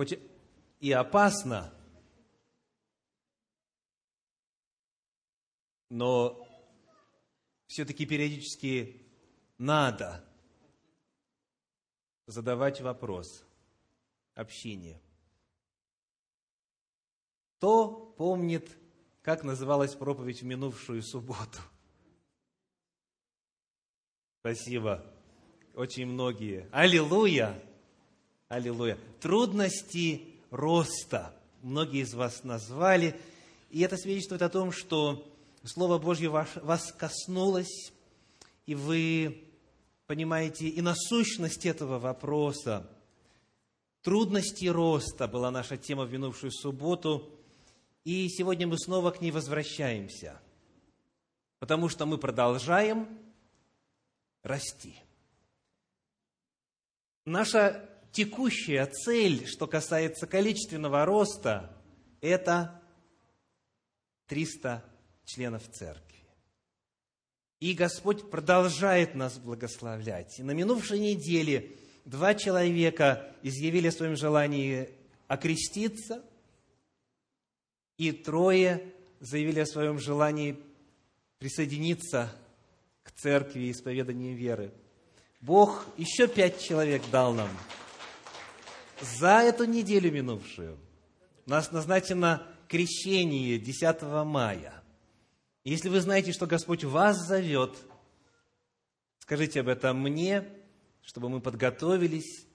хоть и опасно, но все-таки периодически надо задавать вопрос общения. Кто помнит, как называлась проповедь в минувшую субботу? Спасибо. Очень многие. Аллилуйя! Аллилуйя. Трудности роста. Многие из вас назвали. И это свидетельствует о том, что Слово Божье вас коснулось, и вы понимаете и насущность этого вопроса. Трудности роста была наша тема в минувшую субботу, и сегодня мы снова к ней возвращаемся, потому что мы продолжаем расти. Наша текущая цель, что касается количественного роста, это 300 членов церкви. И Господь продолжает нас благословлять. И на минувшей неделе два человека изъявили о своем желании окреститься, и трое заявили о своем желании присоединиться к церкви и исповеданию веры. Бог еще пять человек дал нам. За эту неделю минувшую у нас назначено крещение 10 мая – если вы знаете, что Господь вас зовет, скажите об этом мне, чтобы мы подготовились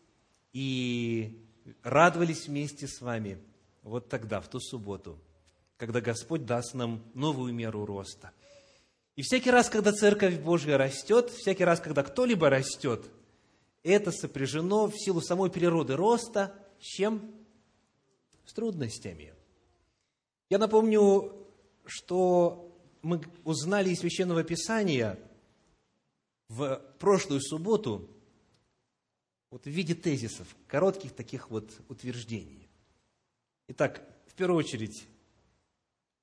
и радовались вместе с вами вот тогда, в ту субботу, когда Господь даст нам новую меру роста. И всякий раз, когда Церковь Божья растет, всякий раз, когда кто-либо растет, это сопряжено в силу самой природы роста с чем? С трудностями. Я напомню, что мы узнали из Священного Писания в прошлую субботу вот в виде тезисов, коротких таких вот утверждений. Итак, в первую очередь,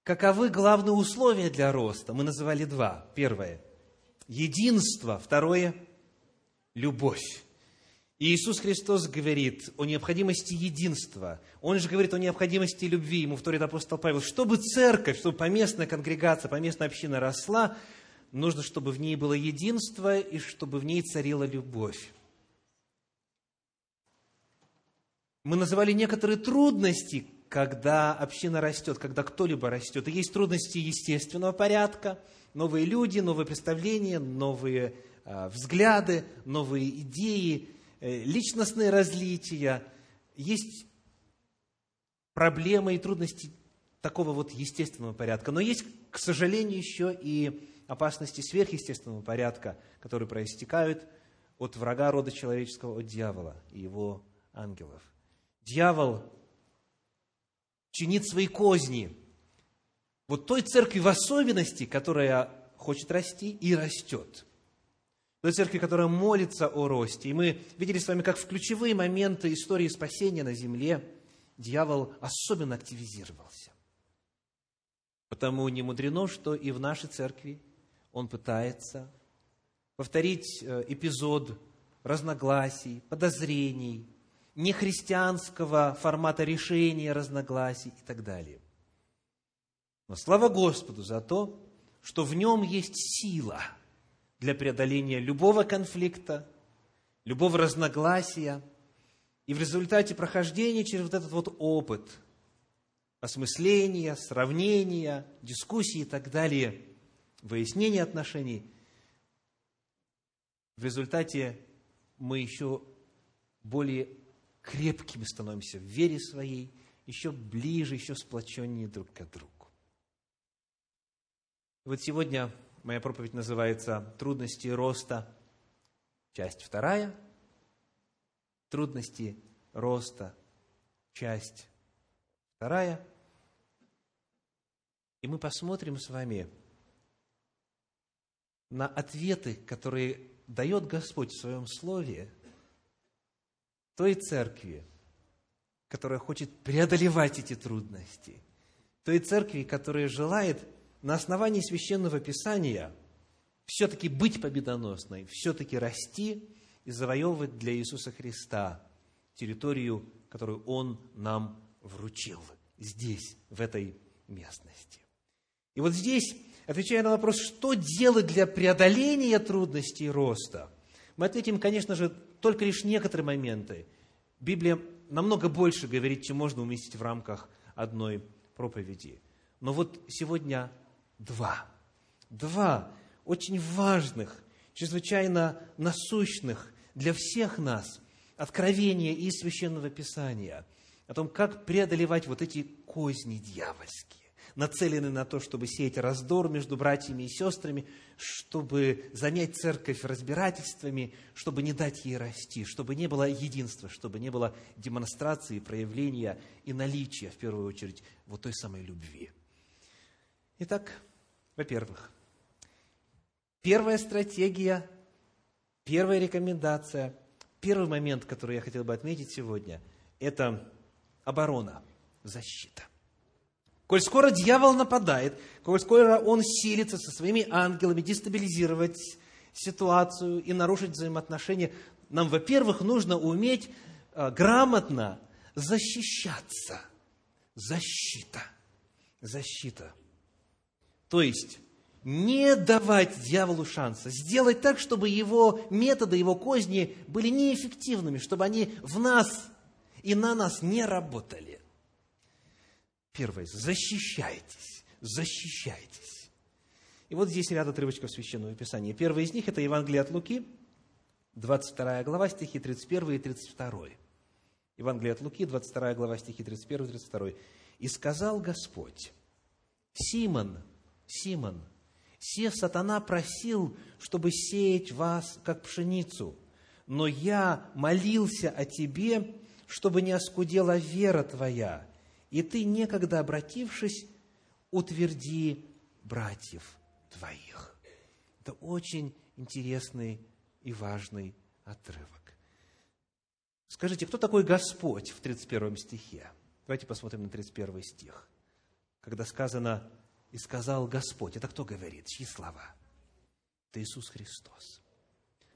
каковы главные условия для роста? Мы называли два. Первое – единство. Второе – любовь. И Иисус Христос говорит о необходимости единства. Он же говорит о необходимости любви. Ему вторит апостол Павел. Чтобы церковь, чтобы поместная конгрегация, поместная община росла, нужно, чтобы в ней было единство и чтобы в ней царила любовь. Мы называли некоторые трудности, когда община растет, когда кто-либо растет. И есть трудности естественного порядка, новые люди, новые представления, новые э, взгляды, новые идеи – личностные различия, есть проблемы и трудности такого вот естественного порядка. Но есть, к сожалению, еще и опасности сверхъестественного порядка, которые проистекают от врага рода человеческого, от дьявола и его ангелов. Дьявол чинит свои козни вот той церкви в особенности, которая хочет расти и растет – той церкви, которая молится о росте. И мы видели с вами, как в ключевые моменты истории спасения на земле дьявол особенно активизировался. Потому не мудрено, что и в нашей церкви он пытается повторить э, эпизод разногласий, подозрений, нехристианского формата решения разногласий и так далее. Но слава Господу за то, что в нем есть сила – для преодоления любого конфликта, любого разногласия. И в результате прохождения через вот этот вот опыт осмысления, сравнения, дискуссии и так далее, выяснения отношений, в результате мы еще более крепкими становимся в вере своей, еще ближе, еще сплоченнее друг к другу. вот сегодня Моя проповедь называется «Трудности роста». Часть вторая. Трудности роста. Часть вторая. И мы посмотрим с вами на ответы, которые дает Господь в Своем Слове той церкви, которая хочет преодолевать эти трудности, той церкви, которая желает на основании священного писания все-таки быть победоносной, все-таки расти и завоевывать для Иисуса Христа территорию которую Он нам вручил здесь, в этой местности. И вот здесь, отвечая на вопрос, что делать для преодоления трудностей роста, мы ответим, конечно же, только лишь некоторые моменты. Библия намного больше говорит, чем можно уместить в рамках одной проповеди. Но вот сегодня два. Два очень важных, чрезвычайно насущных для всех нас откровения из Священного Писания о том, как преодолевать вот эти козни дьявольские нацелены на то, чтобы сеять раздор между братьями и сестрами, чтобы занять церковь разбирательствами, чтобы не дать ей расти, чтобы не было единства, чтобы не было демонстрации, проявления и наличия, в первую очередь, вот той самой любви. Итак, во-первых, первая стратегия, первая рекомендация, первый момент, который я хотел бы отметить сегодня, это оборона, защита. Коль скоро дьявол нападает, коль скоро он силится со своими ангелами дестабилизировать ситуацию и нарушить взаимоотношения, нам, во-первых, нужно уметь а, грамотно защищаться. Защита. Защита. То есть, не давать дьяволу шанса, сделать так, чтобы его методы, его козни были неэффективными, чтобы они в нас и на нас не работали. Первое. Защищайтесь. Защищайтесь. И вот здесь ряд отрывочков Священного Писания. Первый из них – это Евангелие от Луки, 22 глава, стихи 31 и 32. Евангелие от Луки, 22 глава, стихи 31 и 32. «И сказал Господь, Симон, Симон, се сатана просил, чтобы сеять вас, как пшеницу, но я молился о тебе, чтобы не оскудела вера твоя, и ты, некогда обратившись, утверди братьев твоих. Это очень интересный и важный отрывок. Скажите, кто такой Господь в 31 стихе? Давайте посмотрим на 31 стих. Когда сказано «И сказал Господь», это кто говорит? Чьи слова? Это Иисус Христос.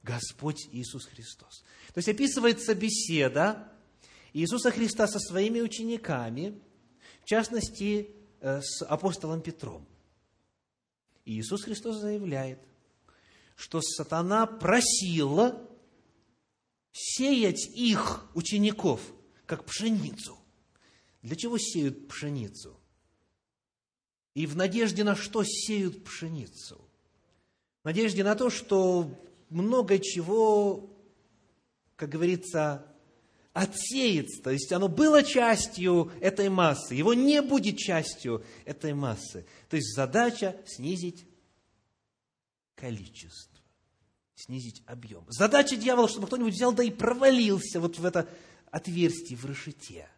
Господь Иисус Христос. То есть описывается беседа Иисуса Христа со своими учениками, в частности, э, с апостолом Петром. И Иисус Христос заявляет, что сатана просил сеять их, учеников, как пшеницу. Для чего сеют пшеницу? И в надежде на что сеют пшеницу? В надежде на то, что много чего, как говорится, отсеется, то есть оно было частью этой массы, его не будет частью этой массы. То есть задача снизить количество, снизить объем. Задача дьявола, чтобы кто-нибудь взял да и провалился вот в это отверстие в решете,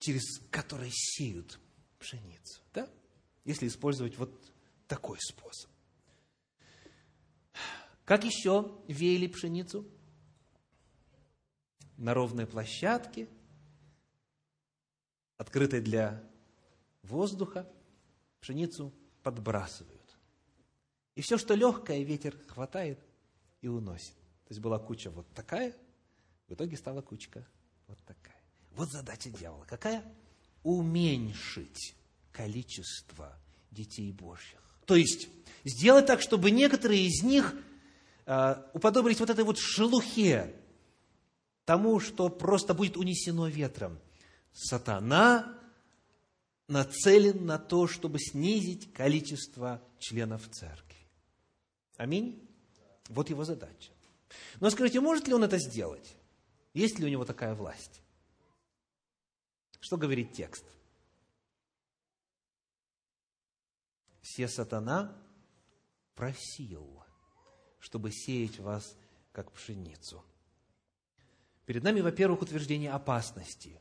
через которое сеют пшеницу. Да? Если использовать вот такой способ. Как еще веяли пшеницу? на ровной площадке, открытой для воздуха, пшеницу подбрасывают. И все, что легкое, ветер хватает и уносит. То есть была куча вот такая, в итоге стала кучка вот такая. Вот задача дьявола. Какая? Уменьшить количество детей Божьих. То есть сделать так, чтобы некоторые из них э, уподобились вот этой вот шелухе, тому, что просто будет унесено ветром. Сатана нацелен на то, чтобы снизить количество членов церкви. Аминь? Вот его задача. Но скажите, может ли он это сделать? Есть ли у него такая власть? Что говорит текст? Все сатана просил, чтобы сеять вас, как пшеницу. Перед нами, во-первых, утверждение опасности.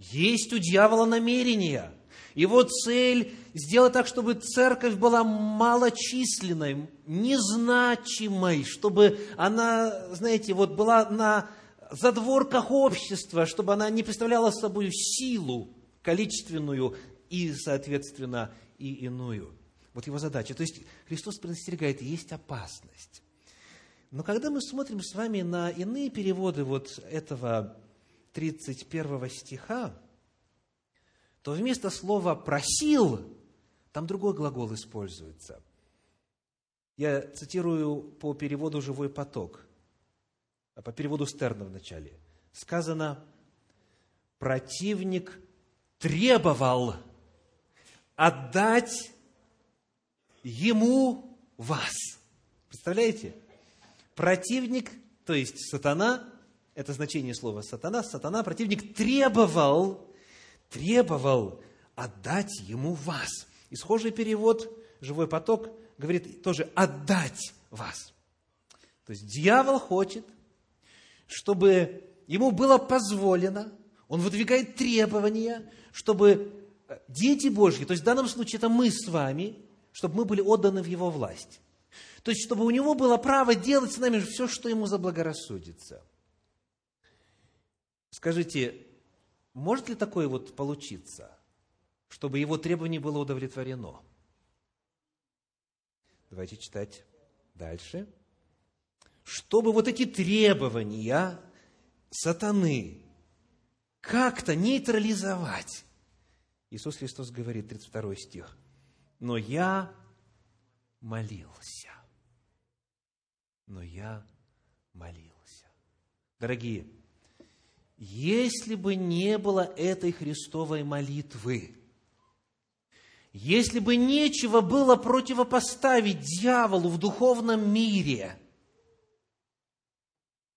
Есть у дьявола намерения. Его цель сделать так, чтобы церковь была малочисленной, незначимой, чтобы она, знаете, вот была на задворках общества, чтобы она не представляла собой силу количественную и, соответственно, и иную. Вот его задача. То есть Христос предостерегает, есть опасность. Но когда мы смотрим с вами на иные переводы вот этого 31 стиха, то вместо слова «просил» там другой глагол используется. Я цитирую по переводу «Живой поток», а по переводу Стерна в начале. Сказано «противник требовал отдать ему вас». Представляете? Противник, то есть сатана, это значение слова сатана, сатана, противник требовал, требовал отдать ему вас. И схожий перевод, живой поток, говорит тоже отдать вас. То есть дьявол хочет, чтобы ему было позволено, он выдвигает требования, чтобы дети Божьи, то есть в данном случае это мы с вами, чтобы мы были отданы в его власть. То есть, чтобы у него было право делать с нами все, что ему заблагорассудится. Скажите, может ли такое вот получиться, чтобы его требование было удовлетворено? Давайте читать дальше. Чтобы вот эти требования сатаны как-то нейтрализовать. Иисус Христос говорит, 32 стих, «Но я молился» но я молился. Дорогие, если бы не было этой Христовой молитвы, если бы нечего было противопоставить дьяволу в духовном мире,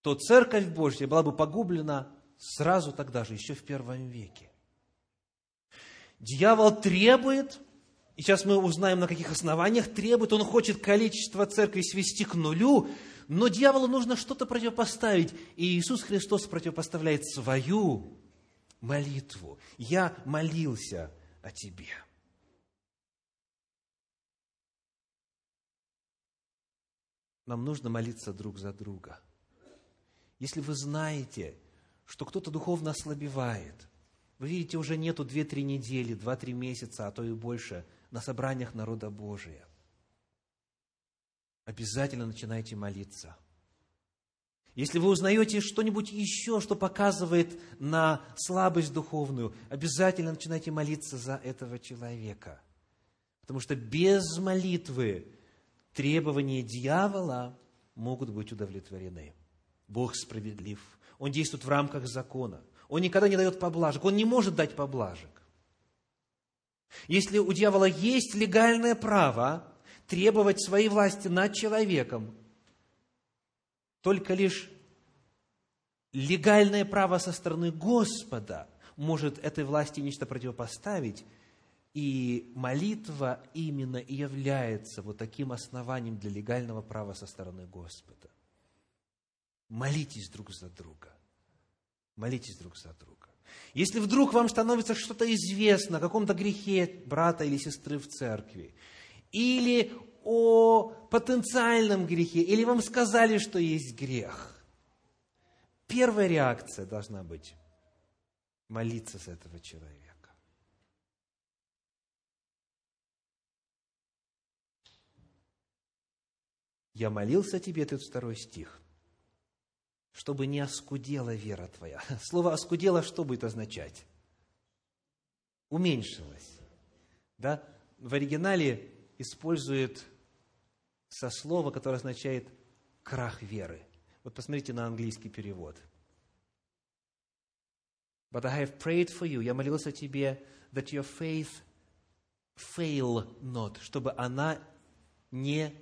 то Церковь Божья была бы погублена сразу тогда же, еще в первом веке. Дьявол требует и сейчас мы узнаем, на каких основаниях требует. Он хочет количество церкви свести к нулю, но дьяволу нужно что-то противопоставить. И Иисус Христос противопоставляет свою молитву. Я молился о тебе. Нам нужно молиться друг за друга. Если вы знаете, что кто-то духовно ослабевает, вы видите, уже нету 2-3 недели, 2-3 месяца, а то и больше – на собраниях народа Божия. Обязательно начинайте молиться. Если вы узнаете что-нибудь еще, что показывает на слабость духовную, обязательно начинайте молиться за этого человека. Потому что без молитвы требования дьявола могут быть удовлетворены. Бог справедлив. Он действует в рамках закона. Он никогда не дает поблажек. Он не может дать поблажек. Если у дьявола есть легальное право требовать своей власти над человеком, только лишь легальное право со стороны Господа может этой власти нечто противопоставить, и молитва именно и является вот таким основанием для легального права со стороны Господа. Молитесь друг за друга. Молитесь друг за друга. Если вдруг вам становится что-то известно о каком-то грехе брата или сестры в церкви, или о потенциальном грехе, или вам сказали, что есть грех, первая реакция должна быть молиться с этого человека. Я молился тебе, 32 стих чтобы не оскудела вера твоя. Слово «оскудела» что будет означать? Уменьшилась. Да? В оригинале использует со слова, которое означает крах веры. Вот посмотрите на английский перевод. But I have prayed for you. Я молился тебе, that your faith fail not, чтобы она не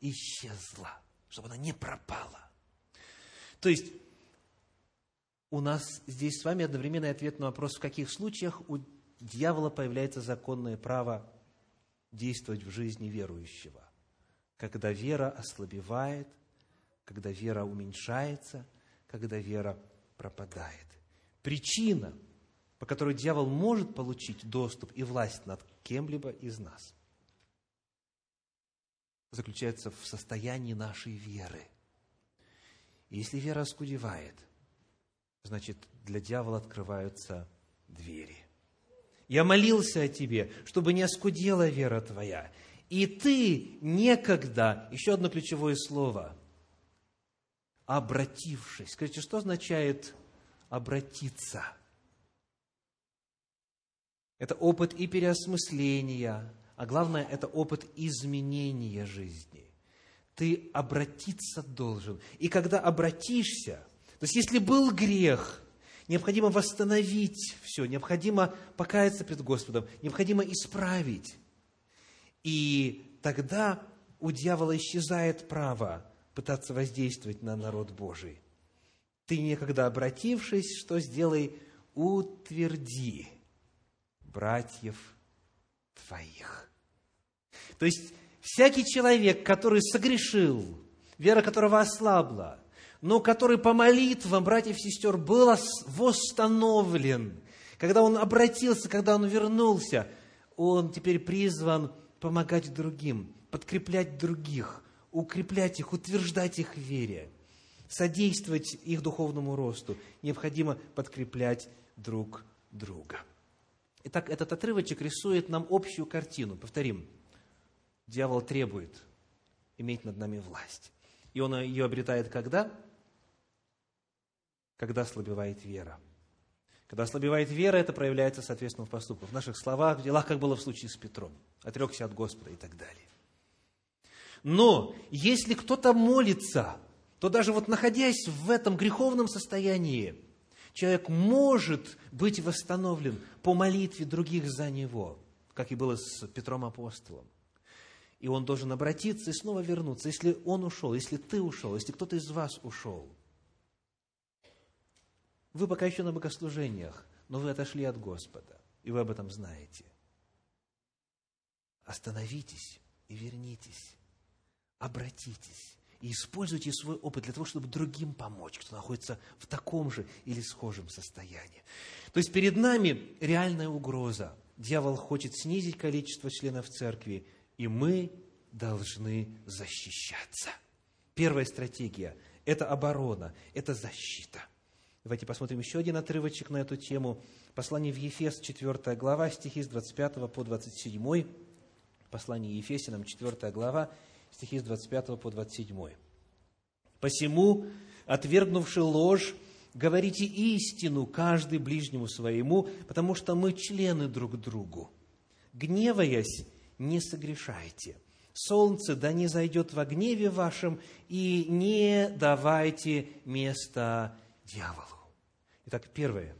исчезла, чтобы она не пропала. То есть, у нас здесь с вами одновременный ответ на вопрос, в каких случаях у дьявола появляется законное право действовать в жизни верующего. Когда вера ослабевает, когда вера уменьшается, когда вера пропадает. Причина, по которой дьявол может получить доступ и власть над кем-либо из нас, заключается в состоянии нашей веры – если вера оскудевает, значит, для дьявола открываются двери. Я молился о тебе, чтобы не оскудела вера твоя. И ты некогда, еще одно ключевое слово, обратившись. Скажите, что означает обратиться. Это опыт и переосмысления, а главное, это опыт изменения жизни. Ты обратиться должен. И когда обратишься, то есть если был грех, необходимо восстановить все, необходимо покаяться пред Господом, необходимо исправить. И тогда у дьявола исчезает право пытаться воздействовать на народ Божий. Ты некогда обратившись, что сделай? Утверди братьев твоих. То есть, всякий человек, который согрешил, вера которого ослабла, но который по молитвам братьев и сестер был восстановлен, когда он обратился, когда он вернулся, он теперь призван помогать другим, подкреплять других, укреплять их, утверждать их в вере, содействовать их духовному росту. Необходимо подкреплять друг друга. Итак, этот отрывочек рисует нам общую картину. Повторим. Дьявол требует иметь над нами власть. И он ее обретает когда? Когда ослабевает вера. Когда ослабевает вера, это проявляется, соответственно, в поступках, в наших словах, в делах, как было в случае с Петром. Отрекся от Господа и так далее. Но если кто-то молится, то даже вот находясь в этом греховном состоянии, человек может быть восстановлен по молитве других за него, как и было с Петром Апостолом. И он должен обратиться и снова вернуться. Если он ушел, если ты ушел, если кто-то из вас ушел, вы пока еще на богослужениях, но вы отошли от Господа, и вы об этом знаете. Остановитесь и вернитесь, обратитесь и используйте свой опыт для того, чтобы другим помочь, кто находится в таком же или схожем состоянии. То есть перед нами реальная угроза. Дьявол хочет снизить количество членов церкви, и мы должны защищаться. Первая стратегия – это оборона, это защита. Давайте посмотрим еще один отрывочек на эту тему. Послание в Ефес, 4 глава, стихи с 25 по 27. Послание Ефесянам, 4 глава, стихи с 25 по 27. «Посему, отвергнувши ложь, говорите истину каждый ближнему своему, потому что мы члены друг другу. Гневаясь, не согрешайте. Солнце да не зайдет во гневе вашем, и не давайте места дьяволу». Итак, первое,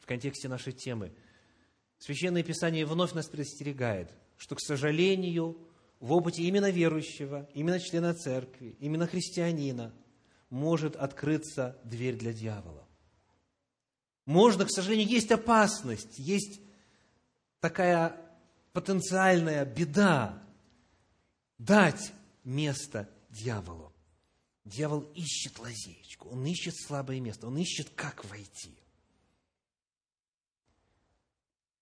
в контексте нашей темы. Священное Писание вновь нас предостерегает, что, к сожалению, в опыте именно верующего, именно члена церкви, именно христианина может открыться дверь для дьявола. Можно, к сожалению, есть опасность, есть такая потенциальная беда дать место дьяволу. Дьявол ищет лазеечку, он ищет слабое место, он ищет, как войти.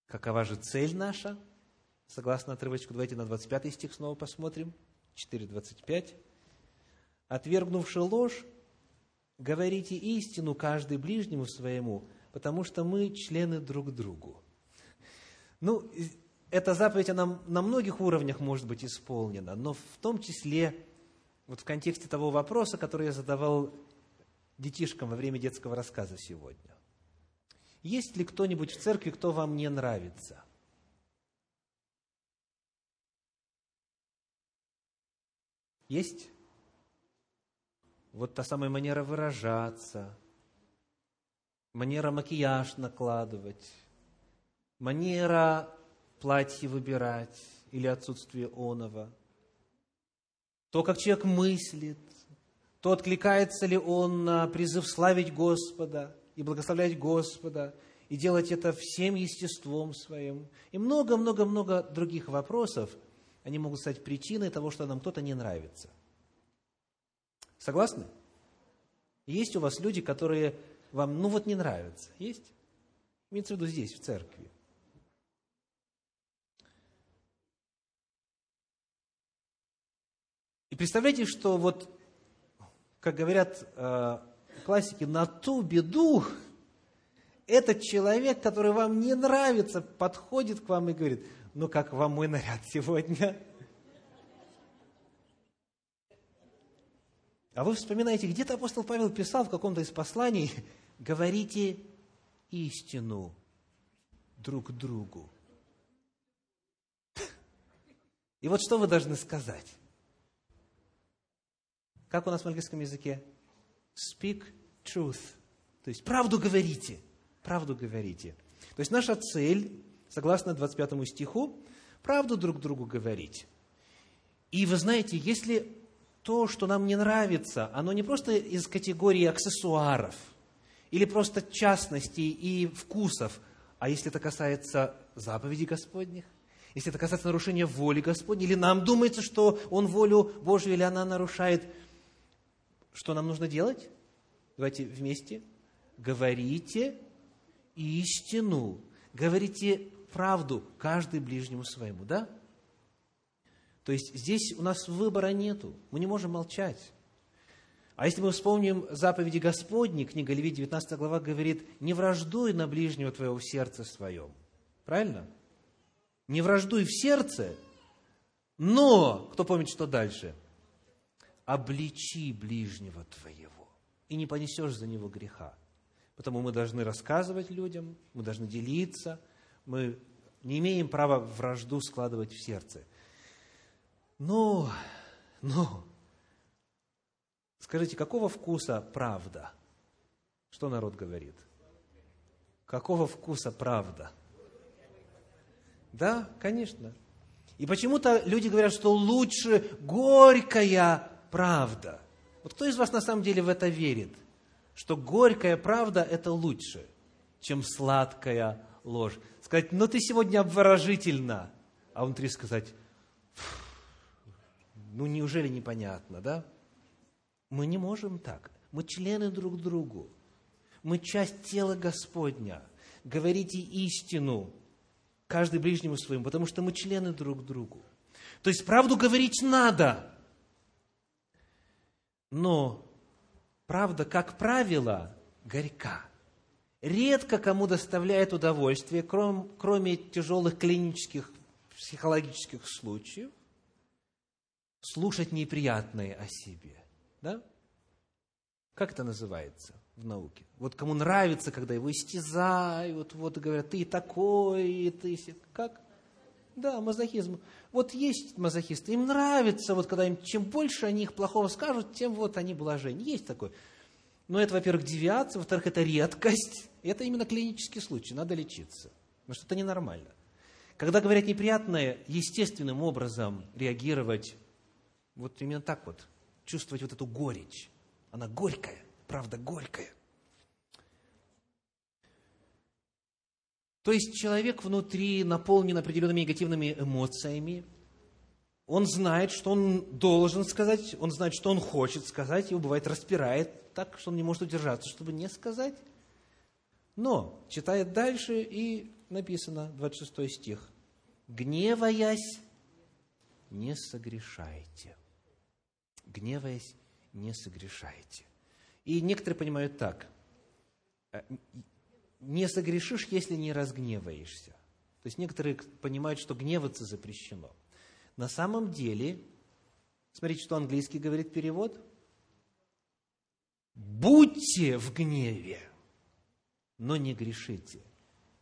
Какова же цель наша – согласно отрывочку, давайте на 25 стих снова посмотрим, 4.25. «Отвергнувши ложь, говорите истину каждый ближнему своему, потому что мы члены друг другу». Ну, эта заповедь, она на многих уровнях может быть исполнена, но в том числе, вот в контексте того вопроса, который я задавал детишкам во время детского рассказа сегодня. Есть ли кто-нибудь в церкви, кто вам не нравится – Есть? Вот та самая манера выражаться, манера макияж накладывать, манера платье выбирать или отсутствие оного, то, как человек мыслит, то откликается ли он на призыв славить Господа и благословлять Господа, и делать это всем естеством своим, и много-много-много других вопросов – они могут стать причиной того, что нам кто-то не нравится. Согласны? Есть у вас люди, которые вам, ну вот, не нравятся? Есть? Имеется в виду здесь, в церкви. Представляете, что вот, как говорят э, классики, на ту беду этот человек, который вам не нравится, подходит к вам и говорит – ну как вам мой наряд сегодня? А вы вспоминаете, где-то апостол Павел писал в каком-то из посланий, говорите истину друг другу. И вот что вы должны сказать? Как у нас в английском языке? Speak truth. То есть правду говорите. Правду говорите. То есть наша цель, согласно 25 стиху, правду друг другу говорить. И вы знаете, если то, что нам не нравится, оно не просто из категории аксессуаров или просто частностей и вкусов, а если это касается заповедей Господних, если это касается нарушения воли Господней, или нам думается, что Он волю Божью или она нарушает, что нам нужно делать? Давайте вместе. Говорите истину, говорите правду, каждый ближнему своему, да? То есть здесь у нас выбора нету, мы не можем молчать. А если мы вспомним заповеди Господни, книга Левит, 19 глава, говорит, не враждуй на ближнего твоего в сердце своем. Правильно? Не враждуй в сердце, но, кто помнит, что дальше? Обличи ближнего твоего, и не понесешь за него греха. Потому мы должны рассказывать людям, мы должны делиться, мы не имеем права вражду складывать в сердце. Но, но, Скажите, какого вкуса правда? Что народ говорит? Какого вкуса правда? Да, конечно. И почему-то люди говорят, что лучше горькая правда. Вот кто из вас на самом деле в это верит? Что горькая правда – это лучше, чем сладкая ложь. Сказать, ну ты сегодня обворожительна, а внутри сказать, ну неужели непонятно, да? Мы не можем так. Мы члены друг другу. Мы часть тела Господня. Говорите истину, каждый ближнему своему, потому что мы члены друг другу. То есть правду говорить надо. Но правда, как правило, горька. Редко кому доставляет удовольствие, кроме, кроме тяжелых клинических, психологических случаев, слушать неприятное о себе. Да? Как это называется в науке? Вот кому нравится, когда его истязают, вот говорят, ты такой, ты... Как? Да, мазохизм. Вот есть мазохисты, им нравится, вот когда им, чем больше они их плохого скажут, тем вот они блажение. Есть такое. Но это, во-первых, девиация, во-вторых, это редкость. Это именно клинический случай, надо лечиться. Потому что это ненормально. Когда говорят неприятное, естественным образом реагировать, вот именно так вот, чувствовать вот эту горечь. Она горькая, правда горькая. То есть человек внутри наполнен определенными негативными эмоциями. Он знает, что он должен сказать, он знает, что он хочет сказать, его бывает распирает так, что он не может удержаться, чтобы не сказать. Но читает дальше, и написано, 26 стих, «Гневаясь, не согрешайте» гневаясь, не согрешайте. И некоторые понимают так. «Э, не согрешишь, если не разгневаешься. То есть некоторые понимают, что гневаться запрещено. На самом деле, смотрите, что английский говорит перевод. Будьте в гневе, но не грешите.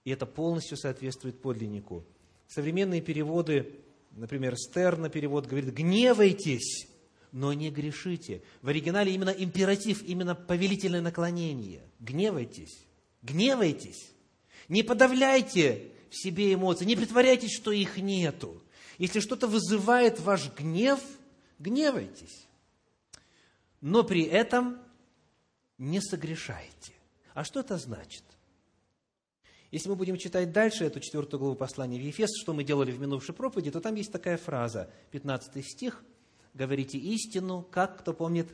И это полностью соответствует подлиннику. Современные переводы, например, Стерна перевод говорит, гневайтесь, но не грешите. В оригинале именно императив, именно повелительное наклонение. Гневайтесь, гневайтесь. Не подавляйте в себе эмоции, не притворяйтесь, что их нету. Если что-то вызывает ваш гнев, гневайтесь. Но при этом не согрешайте. А что это значит? Если мы будем читать дальше эту четвертую главу послания в Ефес, что мы делали в минувшей проповеди, то там есть такая фраза, 15 стих – говорите истину, как, кто помнит,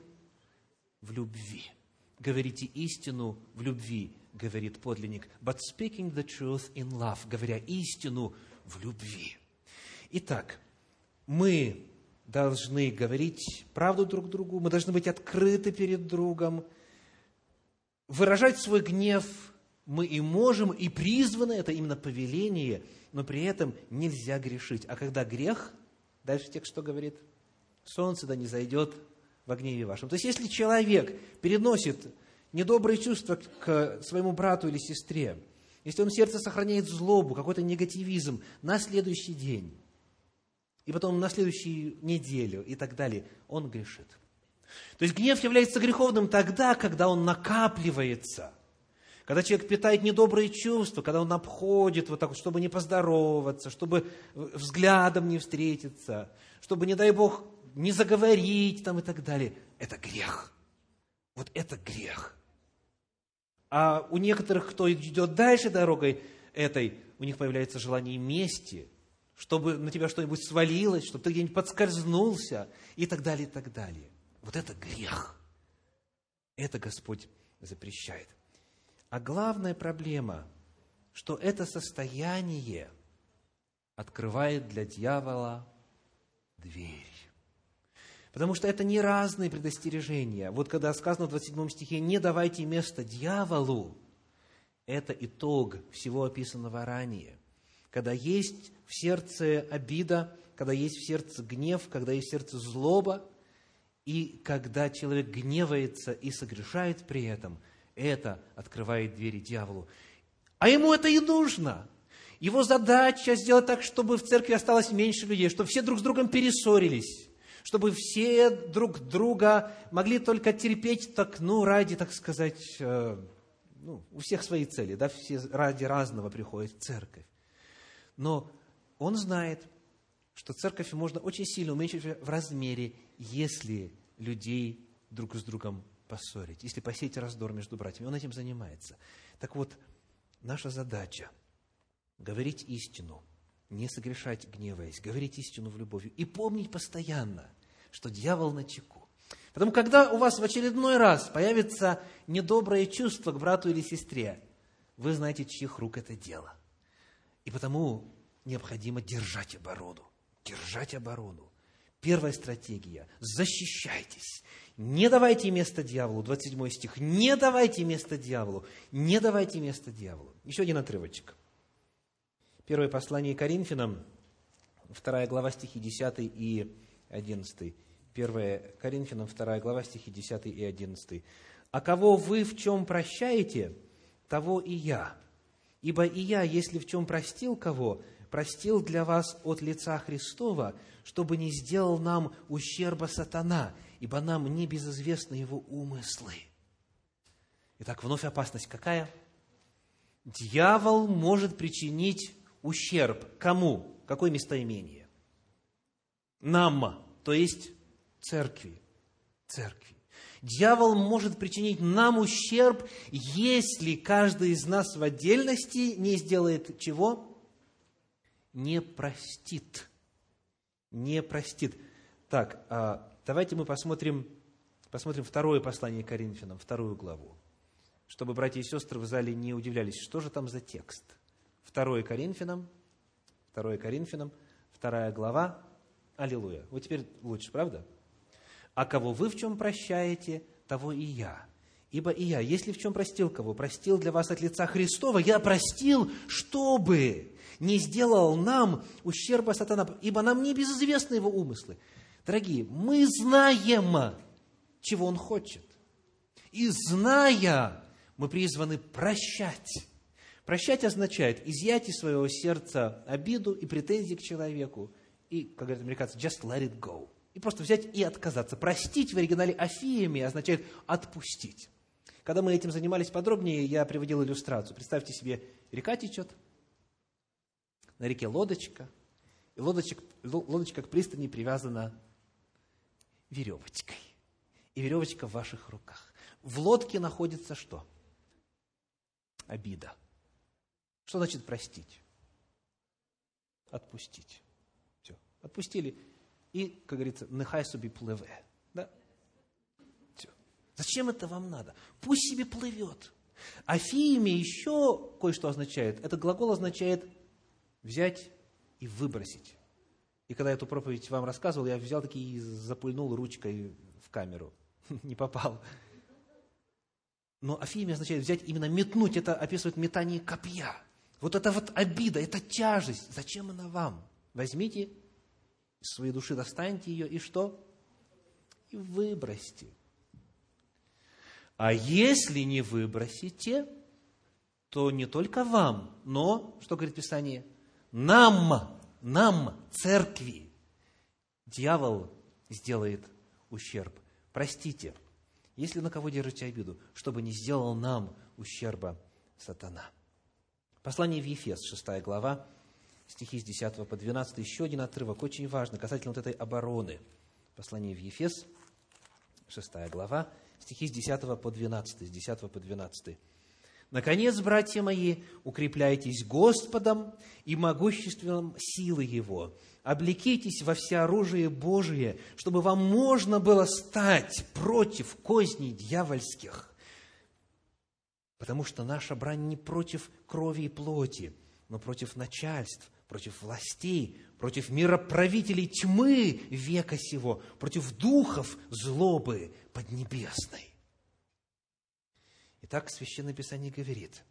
в любви. Говорите истину в любви, говорит подлинник. But speaking the truth in love, говоря истину в любви. Итак, мы должны говорить правду друг другу, мы должны быть открыты перед другом, выражать свой гнев мы и можем, и призваны, это именно повеление, но при этом нельзя грешить. А когда грех, дальше текст что говорит – солнце да не зайдет в гневе вашем. То есть, если человек переносит недобрые чувства к своему брату или сестре, если он в сердце сохраняет злобу, какой-то негативизм на следующий день, и потом на следующую неделю и так далее, он грешит. То есть гнев является греховным тогда, когда он накапливается – когда человек питает недобрые чувства, когда он обходит вот так вот, чтобы не поздороваться, чтобы взглядом не встретиться, чтобы, не дай Бог, не заговорить там и так далее. Это грех. Вот это грех. А у некоторых, кто идет дальше дорогой этой, у них появляется желание мести, чтобы на тебя что-нибудь свалилось, чтобы ты где-нибудь подскользнулся и так далее, и так далее. Вот это грех. Это Господь запрещает. А главная проблема, что это состояние открывает для дьявола дверь. Потому что это не разные предостережения. Вот когда сказано в 27 стихе, не давайте место дьяволу, это итог всего описанного ранее. Когда есть в сердце обида, когда есть в сердце гнев, когда есть в сердце злоба, и когда человек гневается и согрешает при этом – это открывает двери дьяволу. А ему это и нужно. Его задача сделать так, чтобы в церкви осталось меньше людей, чтобы все друг с другом перессорились, чтобы все друг друга могли только терпеть, так, ну, ради, так сказать, э, ну, у всех свои цели, да, все ради разного приходят в церковь. Но он знает, что церковь можно очень сильно уменьшить в размере, если людей друг с другом поссорить, если посеять раздор между братьями. Он этим занимается. Так вот, наша задача – говорить истину, не согрешать, гневаясь, говорить истину в любовью и помнить постоянно, что дьявол на чеку. Потому когда у вас в очередной раз появится недоброе чувство к брату или сестре, вы знаете, чьих рук это дело. И потому необходимо держать оборону. Держать оборону. Первая стратегия – защищайтесь. Не давайте место дьяволу, 27 стих. Не давайте место дьяволу. Не давайте место дьяволу. Еще один отрывочек. Первое послание Коринфянам, вторая глава, стихи 10 и 11. Первое Коринфянам, вторая глава, стихи 10 и 11. «А кого вы в чем прощаете, того и я. Ибо и я, если в чем простил кого, простил для вас от лица Христова, чтобы не сделал нам ущерба сатана, ибо нам не безызвестны его умыслы. Итак, вновь опасность какая? Дьявол может причинить ущерб. Кому? Какое местоимение? Нам, то есть церкви. Церкви. Дьявол может причинить нам ущерб, если каждый из нас в отдельности не сделает чего? Не простит не простит. Так, а давайте мы посмотрим, посмотрим второе послание Коринфянам, вторую главу, чтобы братья и сестры в зале не удивлялись, что же там за текст. Второе Коринфянам, второе Коринфянам, вторая глава, Аллилуйя. Вот теперь лучше, правда? А кого вы в чем прощаете, того и я. Ибо и я, если в чем простил кого, простил для вас от лица Христова, я простил, чтобы не сделал нам ущерба сатана, ибо нам не безызвестны его умыслы. Дорогие, мы знаем, чего он хочет. И зная, мы призваны прощать. Прощать означает изъять из своего сердца обиду и претензии к человеку. И, как говорят американцы, just let it go. И просто взять и отказаться. Простить в оригинале афиями означает отпустить. Когда мы этим занимались подробнее, я приводил иллюстрацию. Представьте себе, река течет, на реке лодочка, и лодочка, лодочка к пристани привязана веревочкой. И веревочка в ваших руках. В лодке находится что? Обида. Что значит простить? Отпустить. Все. Отпустили. И, как говорится, нехай собі плыве. Да? Все. Зачем это вам надо? Пусть себе плывет. Афиями еще кое-что означает. Этот глагол означает взять и выбросить. И когда я эту проповедь вам рассказывал, я взял таки и запульнул ручкой в камеру. Не попал. Но афимия означает взять, именно метнуть. Это описывает метание копья. Вот это вот обида, это тяжесть. Зачем она вам? Возьмите из своей души, достаньте ее и что? И выбросьте. А если не выбросите, то не только вам, но, что говорит Писание, нам, нам, церкви, дьявол сделает ущерб. Простите, если на кого держите обиду, чтобы не сделал нам ущерба сатана. Послание в Ефес, 6 глава, стихи с 10 по 12, еще один отрывок, очень важный, касательно вот этой обороны. Послание в Ефес, 6 глава, стихи с 10 по 12, с 10 по 12. Наконец, братья мои, укрепляйтесь Господом и могуществом силы Его. Облекитесь во всеоружие Божие, чтобы вам можно было стать против козней дьявольских. Потому что наша брань не против крови и плоти, но против начальств, против властей, против мироправителей тьмы века сего, против духов злобы поднебесной. Итак, Священное Писание говорит,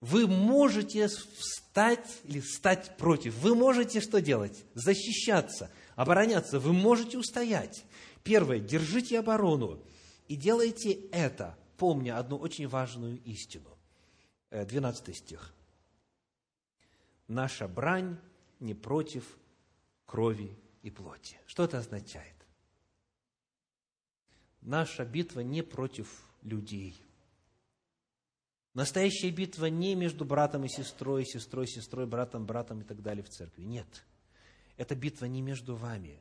вы можете встать или стать против. Вы можете что делать? Защищаться, обороняться. Вы можете устоять. Первое, держите оборону. И делайте это, помня одну очень важную истину. 12 э, стих. Наша брань не против крови и плоти. Что это означает? Наша битва не против людей. Настоящая битва не между братом и сестрой, сестрой, сестрой, братом, братом и так далее в церкви. Нет. Эта битва не между вами.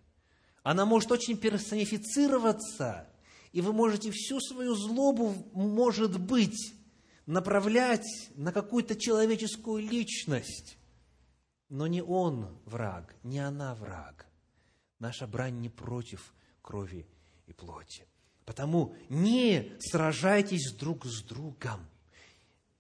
Она может очень персонифицироваться, и вы можете всю свою злобу, может быть, направлять на какую-то человеческую личность. Но не он враг, не она враг. Наша брань не против крови и плоти. Потому не сражайтесь друг с другом.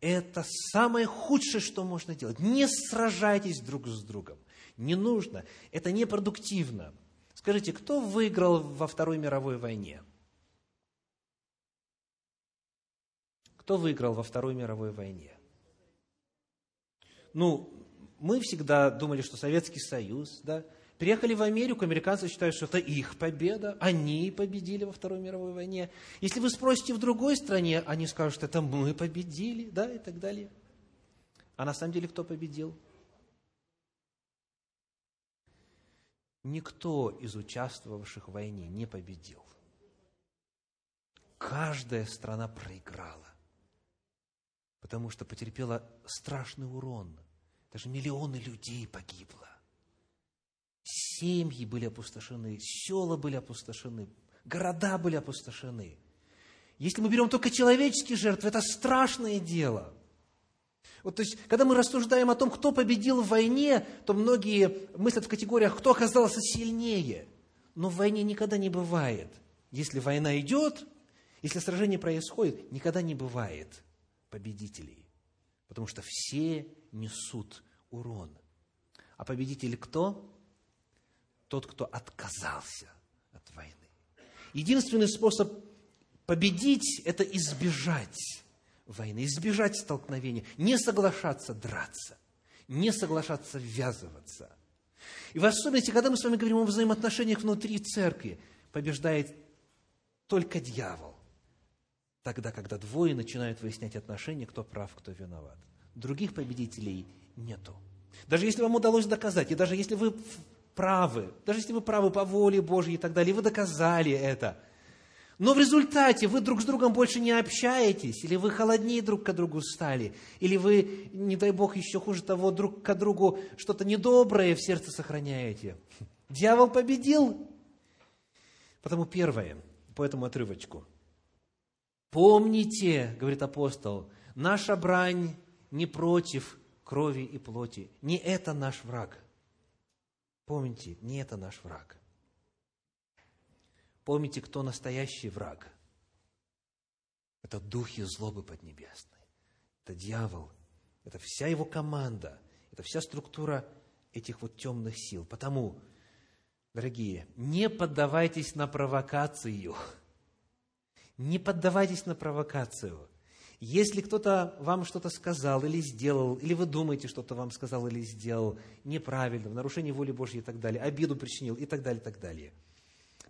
Это самое худшее, что можно делать. Не сражайтесь друг с другом. Не нужно. Это непродуктивно. Скажите, кто выиграл во Второй мировой войне? Кто выиграл во Второй мировой войне? Ну, мы всегда думали, что Советский Союз, да, Приехали в Америку, американцы считают, что это их победа, они победили во Второй мировой войне. Если вы спросите в другой стране, они скажут, что это мы победили, да, и так далее. А на самом деле кто победил? Никто из участвовавших в войне не победил. Каждая страна проиграла, потому что потерпела страшный урон. Даже миллионы людей погибло. Семьи были опустошены, села были опустошены, города были опустошены. Если мы берем только человеческие жертвы, это страшное дело. Вот, то есть, когда мы рассуждаем о том, кто победил в войне, то многие мыслят в категориях, кто оказался сильнее. Но в войне никогда не бывает. Если война идет, если сражение происходит, никогда не бывает победителей. Потому что все несут урон. А победитель кто? тот, кто отказался от войны. Единственный способ победить – это избежать войны, избежать столкновения, не соглашаться драться, не соглашаться ввязываться. И в особенности, когда мы с вами говорим о взаимоотношениях внутри церкви, побеждает только дьявол. Тогда, когда двое начинают выяснять отношения, кто прав, кто виноват. Других победителей нету. Даже если вам удалось доказать, и даже если вы правы, даже если вы правы по воле Божьей и так далее, вы доказали это. Но в результате вы друг с другом больше не общаетесь, или вы холоднее друг к другу стали, или вы, не дай Бог, еще хуже того, друг к другу что-то недоброе в сердце сохраняете. Дьявол победил. Потому первое, по этому отрывочку. Помните, говорит апостол, наша брань не против крови и плоти. Не это наш враг. Помните, не это наш враг. Помните, кто настоящий враг. Это духи злобы поднебесной. Это дьявол. Это вся его команда. Это вся структура этих вот темных сил. Потому, дорогие, не поддавайтесь на провокацию. Не поддавайтесь на провокацию. Если кто-то вам что-то сказал или сделал, или вы думаете, что-то вам сказал или сделал неправильно, в нарушении воли Божьей и так далее, обиду причинил и так далее, и так далее,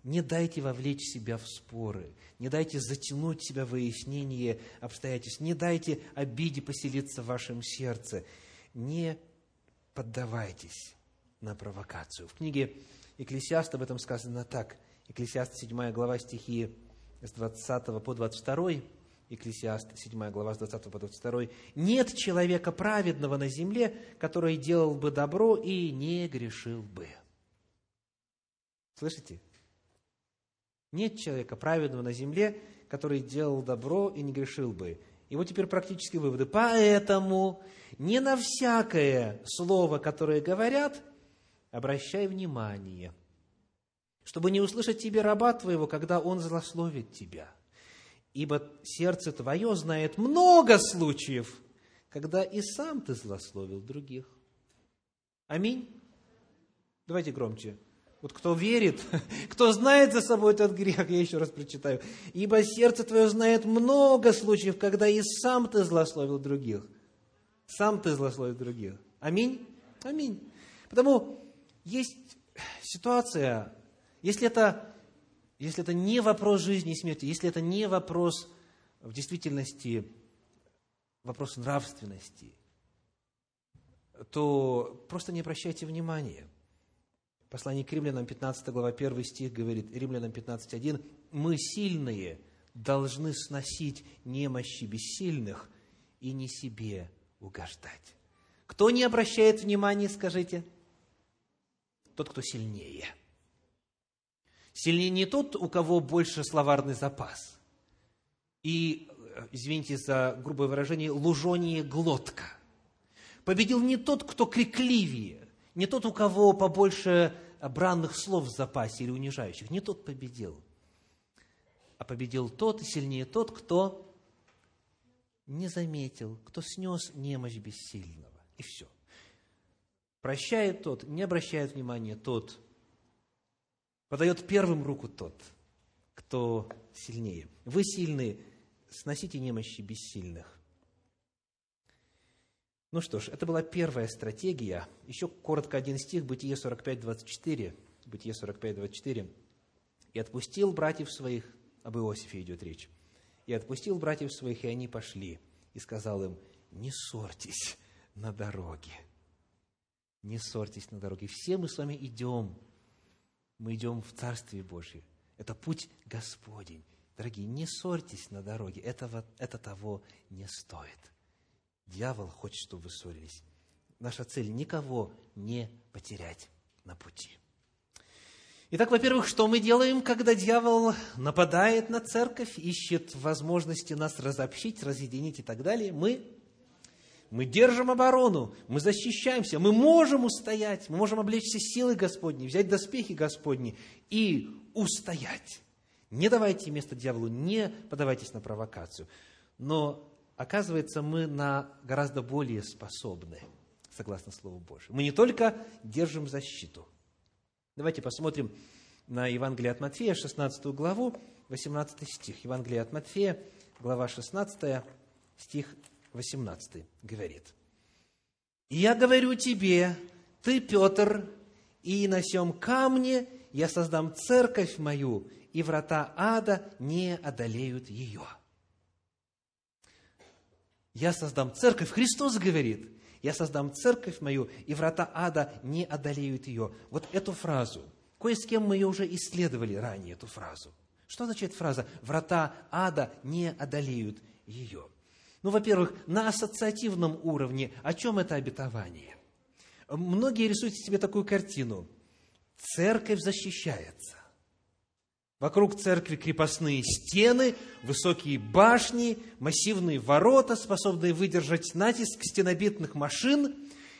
Не дайте вовлечь себя в споры, не дайте затянуть себя в выяснение обстоятельств, не дайте обиде поселиться в вашем сердце, не поддавайтесь на провокацию. В книге Экклесиаст об этом сказано так. Экклесиаст 7 глава стихи с 20 по 22, Экклесиаст 7 глава с 20 по 22. «Нет человека праведного на земле, который делал бы добро и не грешил бы». Слышите? Нет человека праведного на земле, который делал добро и не грешил бы. И вот теперь практические выводы. Поэтому не на всякое слово, которое говорят, обращай внимание, чтобы не услышать тебе раба твоего, когда он злословит тебя. Ибо сердце твое знает много случаев, когда и сам ты злословил других. Аминь. Давайте громче. Вот кто верит, кто знает за собой этот грех, я еще раз прочитаю. Ибо сердце твое знает много случаев, когда и сам ты злословил других. Сам ты злословил других. Аминь? Аминь. Потому есть ситуация, если это, если это не вопрос жизни и смерти, если это не вопрос в действительности, вопрос нравственности, то просто не обращайте внимания – Послание к римлянам, 15 глава, 1 стих говорит, римлянам 15.1, «Мы сильные должны сносить немощи бессильных и не себе угождать». Кто не обращает внимания, скажите? Тот, кто сильнее. Сильнее не тот, у кого больше словарный запас. И, извините за грубое выражение, лужонее глотка. Победил не тот, кто крикливее, не тот, у кого побольше бранных слов в запасе или унижающих. Не тот победил, а победил тот и сильнее тот, кто не заметил, кто снес немощь бессильного. И все. Прощает тот, не обращает внимания тот, подает первым руку тот, кто сильнее. Вы сильные, сносите немощи бессильных. Ну что ж, это была первая стратегия. Еще коротко один стих, Бытие 45, 24. Бытие 45, 24. «И отпустил братьев своих», об Иосифе идет речь, «и отпустил братьев своих, и они пошли, и сказал им, не ссорьтесь на дороге». Не ссорьтесь на дороге. Все мы с вами идем. Мы идем в Царствие Божье. Это путь Господень. Дорогие, не ссорьтесь на дороге. Этого, это того не стоит. Дьявол хочет, чтобы вы ссорились. Наша цель – никого не потерять на пути. Итак, во-первых, что мы делаем, когда дьявол нападает на церковь, ищет возможности нас разобщить, разъединить и так далее? Мы, мы держим оборону, мы защищаемся, мы можем устоять, мы можем облечься силой Господней, взять доспехи Господни и устоять. Не давайте место дьяволу, не подавайтесь на провокацию. Но оказывается, мы на гораздо более способны, согласно Слову Божьему. Мы не только держим защиту. Давайте посмотрим на Евангелие от Матфея, 16 главу, 18 стих. Евангелие от Матфея, глава 16, стих 18 говорит. «Я говорю тебе, ты, Петр, и на сем камне я создам церковь мою, и врата ада не одолеют ее». Я создам церковь, Христос говорит, я создам церковь мою, и врата ада не одолеют ее. Вот эту фразу, кое с кем мы ее уже исследовали ранее, эту фразу. Что означает фраза «врата ада не одолеют ее»? Ну, во-первых, на ассоциативном уровне, о чем это обетование? Многие рисуют себе такую картину. Церковь защищается. Вокруг церкви крепостные стены, высокие башни, массивные ворота, способные выдержать натиск стенобитных машин.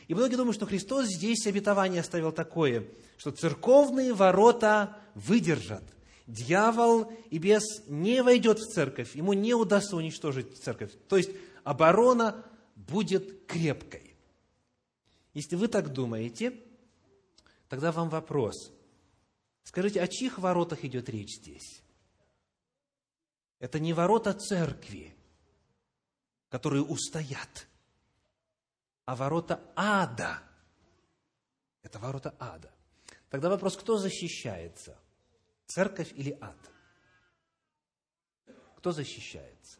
И многие думают, что Христос здесь обетование оставил такое, что церковные ворота выдержат. Дьявол и бес не войдет в церковь, ему не удастся уничтожить церковь. То есть оборона будет крепкой. Если вы так думаете, тогда вам вопрос – Скажите, о чьих воротах идет речь здесь? Это не ворота церкви, которые устоят, а ворота ада. Это ворота ада. Тогда вопрос, кто защищается? Церковь или ад? Кто защищается?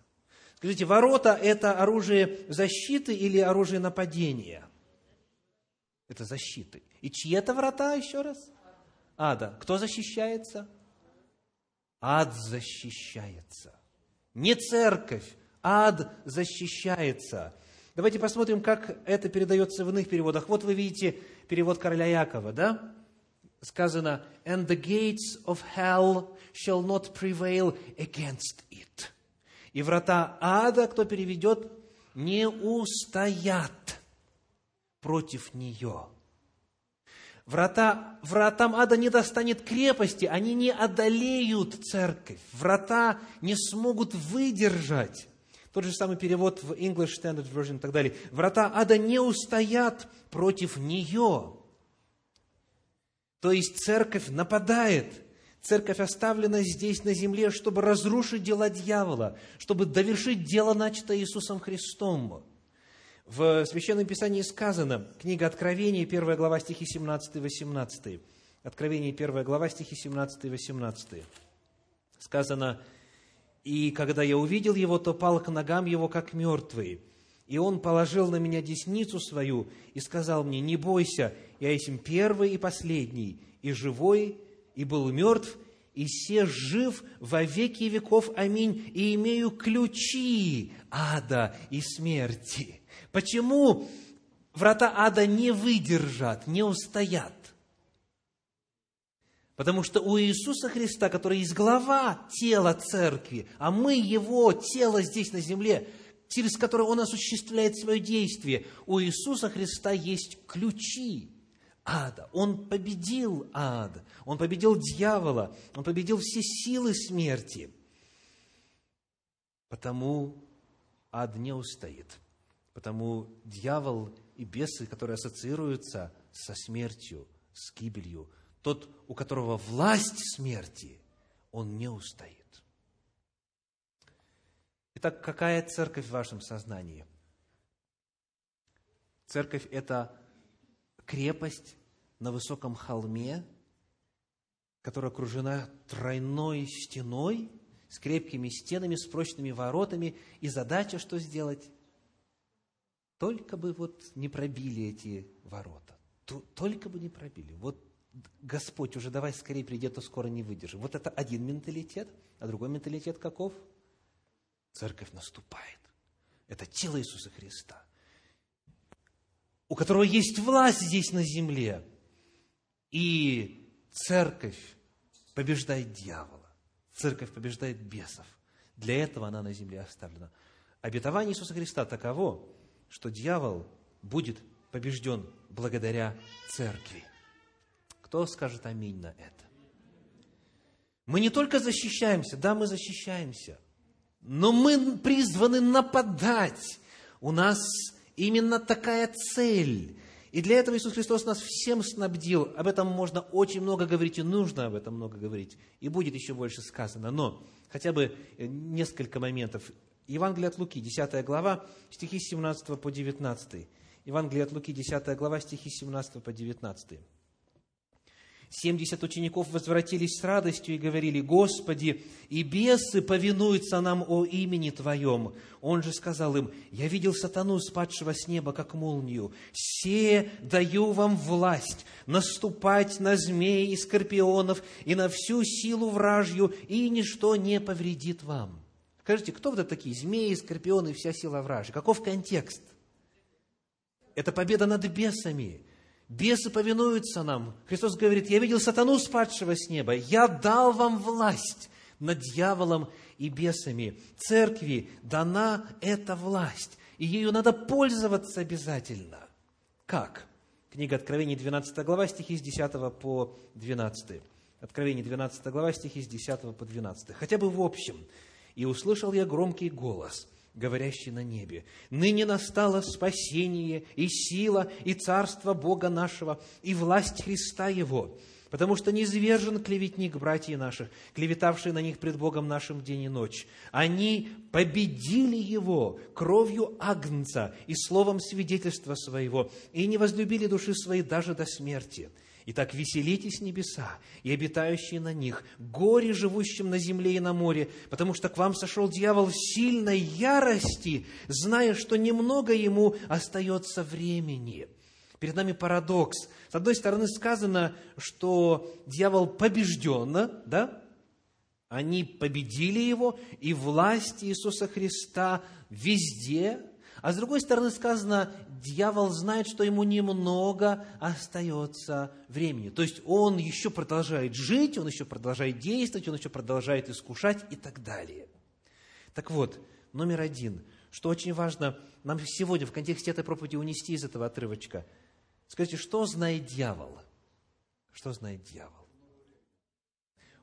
Скажите, ворота – это оружие защиты или оружие нападения? Это защиты. И чьи это врата, еще раз? Ада. Кто защищается? Ад защищается. Не церковь, ад защищается. Давайте посмотрим, как это передается в иных переводах. Вот вы видите перевод короля Якова, да? Сказано, «And the gates of hell shall not prevail against it». И врата ада, кто переведет, не устоят против нее. Врата, вратам ада не достанет крепости, они не одолеют церковь. Врата не смогут выдержать тот же самый перевод в English Standard Version и так далее. Врата ада не устоят против нее. То есть церковь нападает. Церковь оставлена здесь на земле, чтобы разрушить дела дьявола, чтобы довершить дело, начатое Иисусом Христом. В Священном Писании сказано, книга Откровения, 1 глава, стихи 17 и 18. Откровение, 1 глава, стихи 17 и 18. Сказано, и когда я увидел его, то пал к ногам его, как мертвый. И он положил на меня десницу свою и сказал мне, не бойся, я есть первый и последний, и живой, и был мертв, и се жив во веки веков. Аминь. И имею ключи ада и смерти. Почему врата ада не выдержат, не устоят? Потому что у Иисуса Христа, который есть глава тела церкви, а мы его тело здесь на земле, через которое он осуществляет свое действие, у Иисуса Христа есть ключи ада. Он победил ад, он победил дьявола, он победил все силы смерти. Потому ад не устоит. Потому дьявол и бесы, которые ассоциируются со смертью, с гибелью – тот, у которого власть смерти, он не устоит. Итак, какая церковь в вашем сознании? Церковь – это крепость на высоком холме, которая окружена тройной стеной, с крепкими стенами, с прочными воротами, и задача что сделать? Только бы вот не пробили эти ворота. Только бы не пробили. Вот Господь, уже давай скорее придет, то скоро не выдержим. Вот это один менталитет, а другой менталитет каков? Церковь наступает. Это тело Иисуса Христа, у которого есть власть здесь на земле. И церковь побеждает дьявола, церковь побеждает бесов. Для этого она на земле оставлена. Обетование Иисуса Христа таково, что дьявол будет побежден благодаря церкви. Кто скажет аминь на это? Мы не только защищаемся, да, мы защищаемся, но мы призваны нападать. У нас именно такая цель. И для этого Иисус Христос нас всем снабдил. Об этом можно очень много говорить, и нужно об этом много говорить. И будет еще больше сказано. Но хотя бы э, несколько моментов. Евангелие от Луки, 10 глава, стихи 17 по 19. Евангелие от Луки, 10 глава, стихи 17 по 19. Семьдесят учеников возвратились с радостью и говорили, «Господи, и бесы повинуются нам о имени Твоем». Он же сказал им, «Я видел сатану, спадшего с неба, как молнию. Се даю вам власть наступать на змей и скорпионов и на всю силу вражью, и ничто не повредит вам». Скажите, кто это такие змеи, скорпионы вся сила вражья? Каков контекст? Это победа над бесами – Бесы повинуются нам. Христос говорит, я видел сатану, спадшего с неба. Я дал вам власть над дьяволом и бесами. Церкви дана эта власть, и ею надо пользоваться обязательно. Как? Книга Откровений, 12 глава, стихи с 10 по 12. Откровение, 12 глава, стихи с 10 по 12. Хотя бы в общем. «И услышал я громкий голос – говорящий на небе. Ныне настало спасение и сила, и царство Бога нашего, и власть Христа Его, потому что низвержен клеветник братьев наших, клеветавший на них пред Богом нашим день и ночь. Они победили Его кровью Агнца и словом свидетельства своего, и не возлюбили души своей даже до смерти. Итак, веселитесь небеса и обитающие на них, горе живущим на земле и на море, потому что к вам сошел дьявол в сильной ярости, зная, что немного ему остается времени. Перед нами парадокс. С одной стороны сказано, что дьявол побежден, да? Они победили его, и власть Иисуса Христа везде. А с другой стороны сказано, дьявол знает, что ему немного остается времени. То есть он еще продолжает жить, он еще продолжает действовать, он еще продолжает искушать и так далее. Так вот, номер один, что очень важно нам сегодня в контексте этой проповеди унести из этого отрывочка. Скажите, что знает дьявол? Что знает дьявол?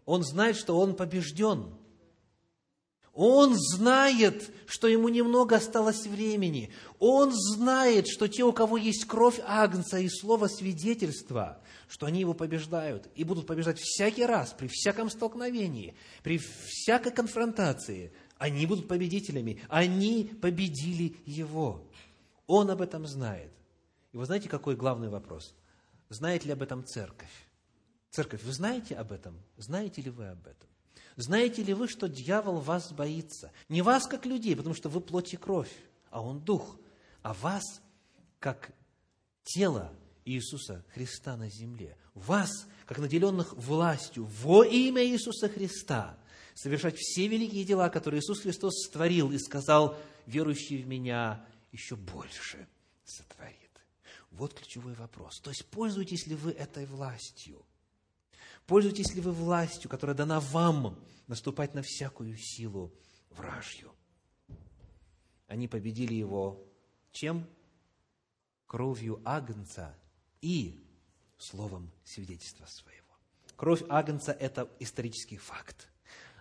Он знает, что он побежден. Он знает, что ему немного осталось времени. Он знает, что те, у кого есть кровь Агнца и слово свидетельства, что они его побеждают и будут побеждать всякий раз, при всяком столкновении, при всякой конфронтации. Они будут победителями. Они победили его. Он об этом знает. И вы знаете, какой главный вопрос? Знает ли об этом церковь? Церковь, вы знаете об этом? Знаете ли вы об этом? Знаете ли вы, что дьявол вас боится? Не вас, как людей, потому что вы плоть и кровь, а он дух, а вас, как тело Иисуса Христа на земле. Вас, как наделенных властью во имя Иисуса Христа, совершать все великие дела, которые Иисус Христос створил и сказал, верующий в Меня еще больше сотворит. Вот ключевой вопрос. То есть, пользуетесь ли вы этой властью – Пользуетесь ли вы властью, которая дана вам наступать на всякую силу вражью? Они победили его чем? Кровью Агнца и словом свидетельства своего. Кровь Агнца – это исторический факт.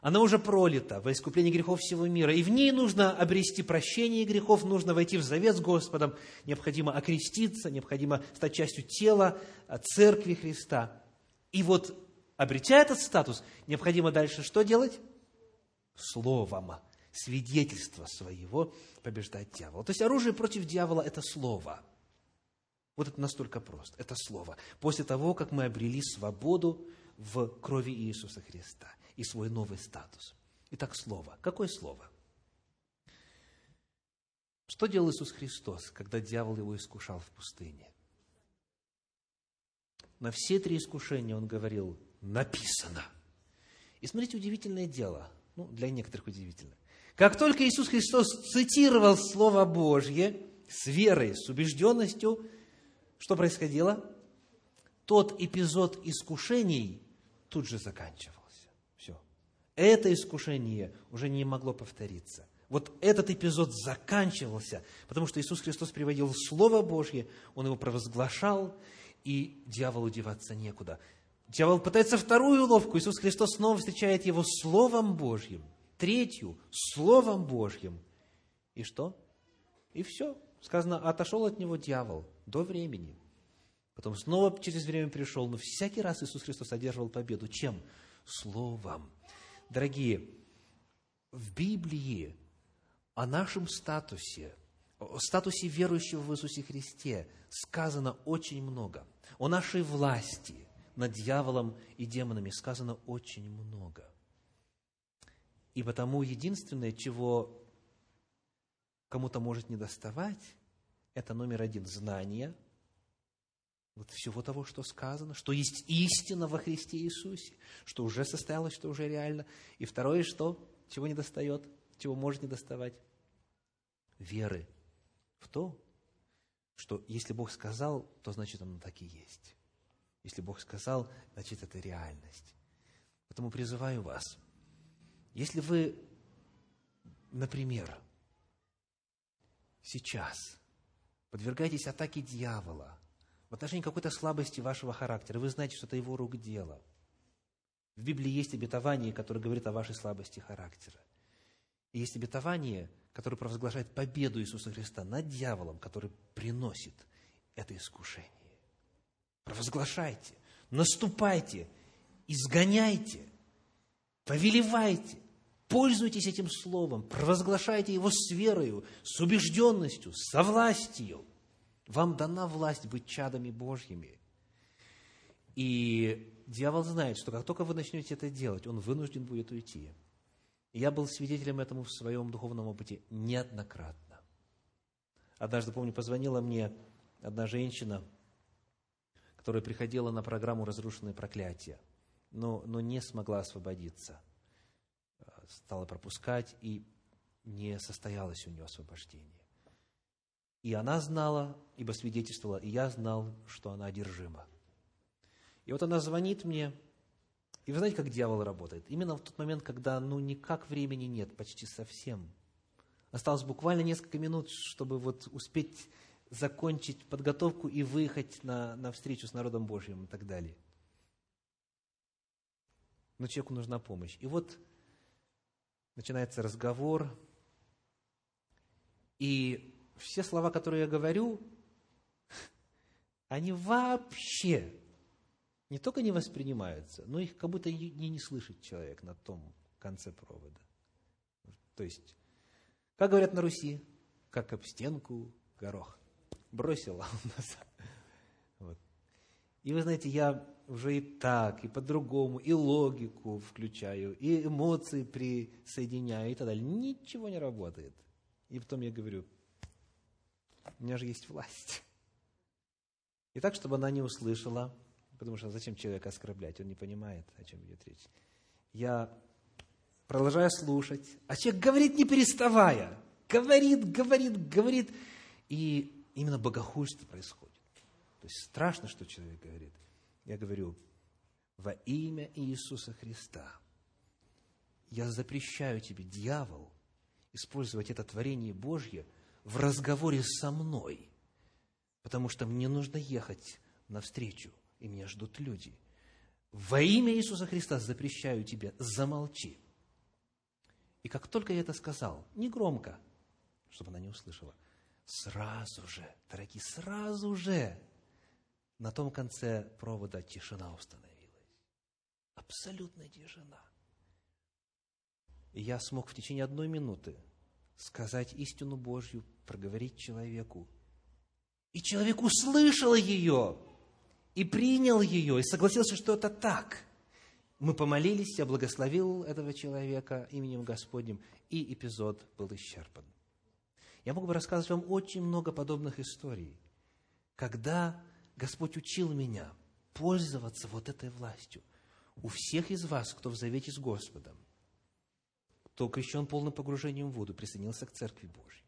Она уже пролита во искупление грехов всего мира, и в ней нужно обрести прощение грехов, нужно войти в завет с Господом, необходимо окреститься, необходимо стать частью тела Церкви Христа. И вот обретя этот статус, необходимо дальше что делать? Словом, свидетельство своего побеждать дьявола. То есть оружие против дьявола – это слово. Вот это настолько просто. Это слово. После того, как мы обрели свободу в крови Иисуса Христа и свой новый статус. Итак, слово. Какое слово? Что делал Иисус Христос, когда дьявол его искушал в пустыне? На все три искушения он говорил, написано. И смотрите, удивительное дело, ну, для некоторых удивительно. Как только Иисус Христос цитировал Слово Божье с верой, с убежденностью, что происходило? Тот эпизод искушений тут же заканчивался. Все. Это искушение уже не могло повториться. Вот этот эпизод заканчивался, потому что Иисус Христос приводил Слово Божье, Он его провозглашал, и дьяволу деваться некуда. Дьявол пытается вторую уловку. Иисус Христос снова встречает его Словом Божьим. Третью – Словом Божьим. И что? И все. Сказано, отошел от него дьявол до времени. Потом снова через время пришел, но всякий раз Иисус Христос одерживал победу. Чем? Словом. Дорогие, в Библии о нашем статусе, о статусе верующего в Иисусе Христе сказано очень много. О нашей власти – над дьяволом и демонами сказано очень много. И потому единственное, чего кому-то может не доставать, это номер один – знание вот всего того, что сказано, что есть истина во Христе Иисусе, что уже состоялось, что уже реально. И второе, что, чего не достает, чего может не доставать? Веры в то, что если Бог сказал, то значит оно так и есть. Если Бог сказал, значит, это реальность. Поэтому призываю вас, если вы, например, сейчас подвергаетесь атаке дьявола в отношении какой-то слабости вашего характера, вы знаете, что это его рук дело. В Библии есть обетование, которое говорит о вашей слабости характера. И есть обетование, которое провозглашает победу Иисуса Христа над дьяволом, который приносит это искушение. Провозглашайте, наступайте, изгоняйте, повелевайте, пользуйтесь этим словом, провозглашайте его с верою, с убежденностью, со властью. Вам дана власть быть чадами Божьими. И дьявол знает, что как только вы начнете это делать, он вынужден будет уйти. Я был свидетелем этому в своем духовном опыте неоднократно. Однажды, помню, позвонила мне одна женщина, которая приходила на программу «Разрушенные проклятия», но, но не смогла освободиться. Стала пропускать, и не состоялось у нее освобождение. И она знала, ибо свидетельствовала, и я знал, что она одержима. И вот она звонит мне, и вы знаете, как дьявол работает? Именно в тот момент, когда ну никак времени нет, почти совсем. Осталось буквально несколько минут, чтобы вот успеть закончить подготовку и выехать на, на встречу с народом Божьим и так далее. Но человеку нужна помощь. И вот начинается разговор, и все слова, которые я говорю, они вообще не только не воспринимаются, но их как будто и не слышит человек на том конце провода. То есть, как говорят на Руси, как об стенку горох. Бросила у нас. Вот. И вы знаете, я уже и так, и по-другому, и логику включаю, и эмоции присоединяю и так далее. Ничего не работает. И потом я говорю, у меня же есть власть. И так, чтобы она не услышала, потому что зачем человека оскорблять, он не понимает, о чем идет речь. Я продолжаю слушать, а человек говорит, не переставая, говорит, говорит, говорит, и именно богохульство происходит. То есть страшно, что человек говорит. Я говорю, во имя Иисуса Христа я запрещаю тебе, дьявол, использовать это творение Божье в разговоре со мной, потому что мне нужно ехать навстречу, и меня ждут люди. Во имя Иисуса Христа запрещаю тебе, замолчи. И как только я это сказал, не громко, чтобы она не услышала, сразу же, дорогие, сразу же на том конце провода тишина установилась. Абсолютная тишина. И я смог в течение одной минуты сказать истину Божью, проговорить человеку. И человек услышал ее, и принял ее, и согласился, что это так. Мы помолились, я благословил этого человека именем Господним, и эпизод был исчерпан. Я мог бы рассказывать вам очень много подобных историй, когда Господь учил меня пользоваться вот этой властью. У всех из вас, кто в завете с Господом – кто крещен полным погружением в воду, присоединился к Церкви Божьей.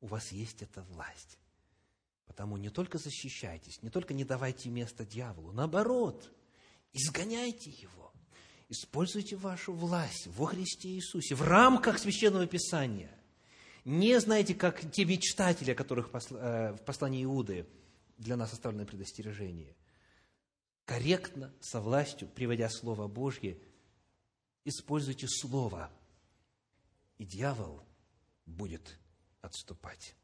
У вас есть эта власть. Потому не только защищайтесь, не только не давайте место дьяволу, наоборот, изгоняйте его. Используйте вашу власть во Христе Иисусе, в рамках Священного Писания. Не знаете, как те мечтатели, о которых э, в послании Иуды для нас оставлено предостережение. Корректно, со властью, приводя Слово Божье, используйте Слово – и дьявол будет отступать.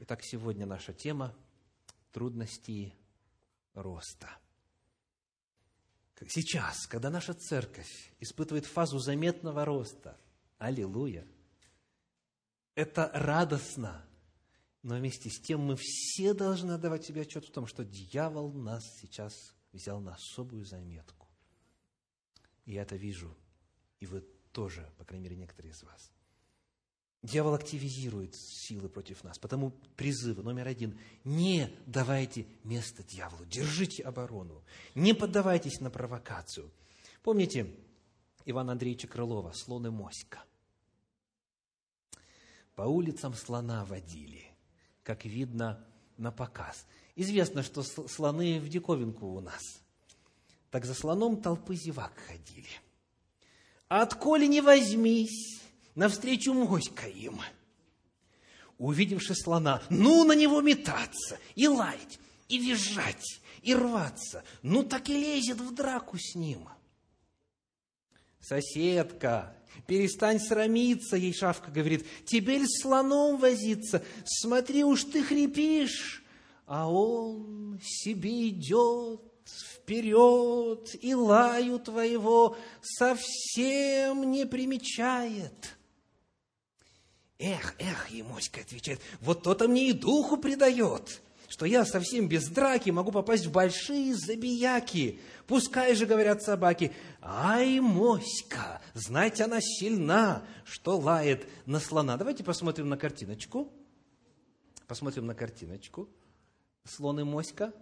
Итак, сегодня наша тема – трудности роста. Сейчас, когда наша церковь испытывает фазу заметного роста, аллилуйя, это радостно, но вместе с тем мы все должны отдавать себе отчет в том, что дьявол нас сейчас взял на особую заметку. И я это вижу, и вы тоже, по крайней мере, некоторые из вас. Дьявол активизирует силы против нас. Потому призывы номер один. Не давайте место дьяволу. Держите оборону. Не поддавайтесь на провокацию. Помните Ивана Андреевича Крылова «Слон и моська»? По улицам слона водили, как видно на показ. Известно, что слоны в диковинку у нас. Так за слоном толпы зевак ходили – отколи не возьмись, навстречу моська им. Увидевши слона, ну на него метаться, и лаять, и визжать, и рваться, ну так и лезет в драку с ним. Соседка, перестань срамиться, ей шавка говорит, тебе ли слоном возиться, смотри уж ты хрипишь, а он себе идет, вперед и лаю твоего совсем не примечает. Эх, эх, ей моська отвечает, вот то-то мне и духу придает. Что я совсем без драки могу попасть в большие забияки. Пускай же, говорят собаки, ай, моська, знать она сильна, что лает на слона. Давайте посмотрим на картиночку. Посмотрим на картиночку. Слон и моська.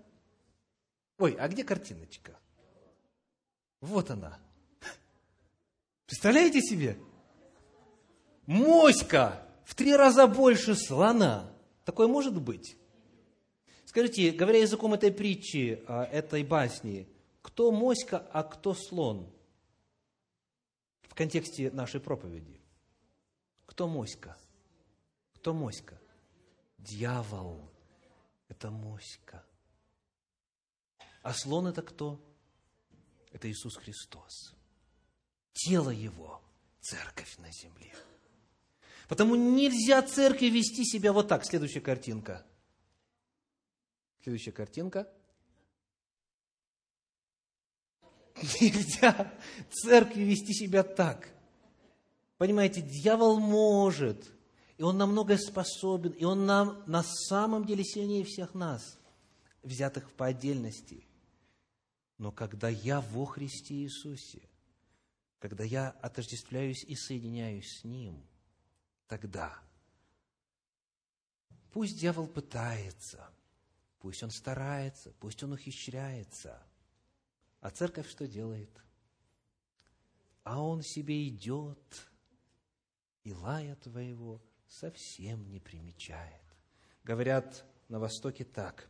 Ой, а где картиночка? Вот она. Представляете себе? Моська в три раза больше слона. Такое может быть? Скажите, говоря языком этой притчи, а, этой басни, кто моська, а кто слон? В контексте нашей проповеди. Кто моська? Кто моська? Дьявол. Это моська. А слон это кто? Это Иисус Христос. Тело Его, церковь на земле. Потому нельзя церкви вести себя вот так. Следующая картинка. Следующая картинка. Нельзя церкви вести себя так. Понимаете, дьявол может, и он намного способен, и он нам на самом деле сильнее всех нас, взятых по отдельности. Но когда я во Христе Иисусе, когда я отождествляюсь и соединяюсь с Ним – тогда. Пусть дьявол пытается, пусть он старается, пусть он ухищряется. А церковь что делает? А он себе идет, и лая твоего совсем не примечает. Говорят на Востоке так.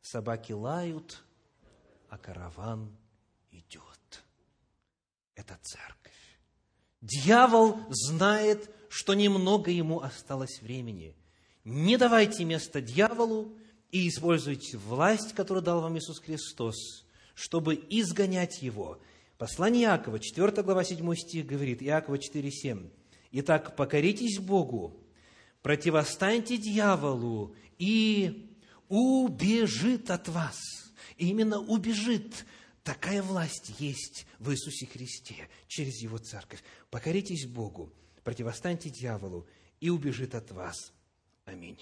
Собаки лают, а караван идет. Это церковь. Дьявол знает, что немного ему осталось времени. Не давайте место дьяволу и используйте власть, которую дал вам Иисус Христос, чтобы изгонять его. Послание Иакова, 4 глава, 7 стих говорит, Иакова 4, 7. «Итак, покоритесь Богу, противостаньте дьяволу, и убежит от вас». И именно убежит Такая власть есть в Иисусе Христе через Его церковь. Покоритесь Богу, противостаньте дьяволу, и убежит от вас. Аминь.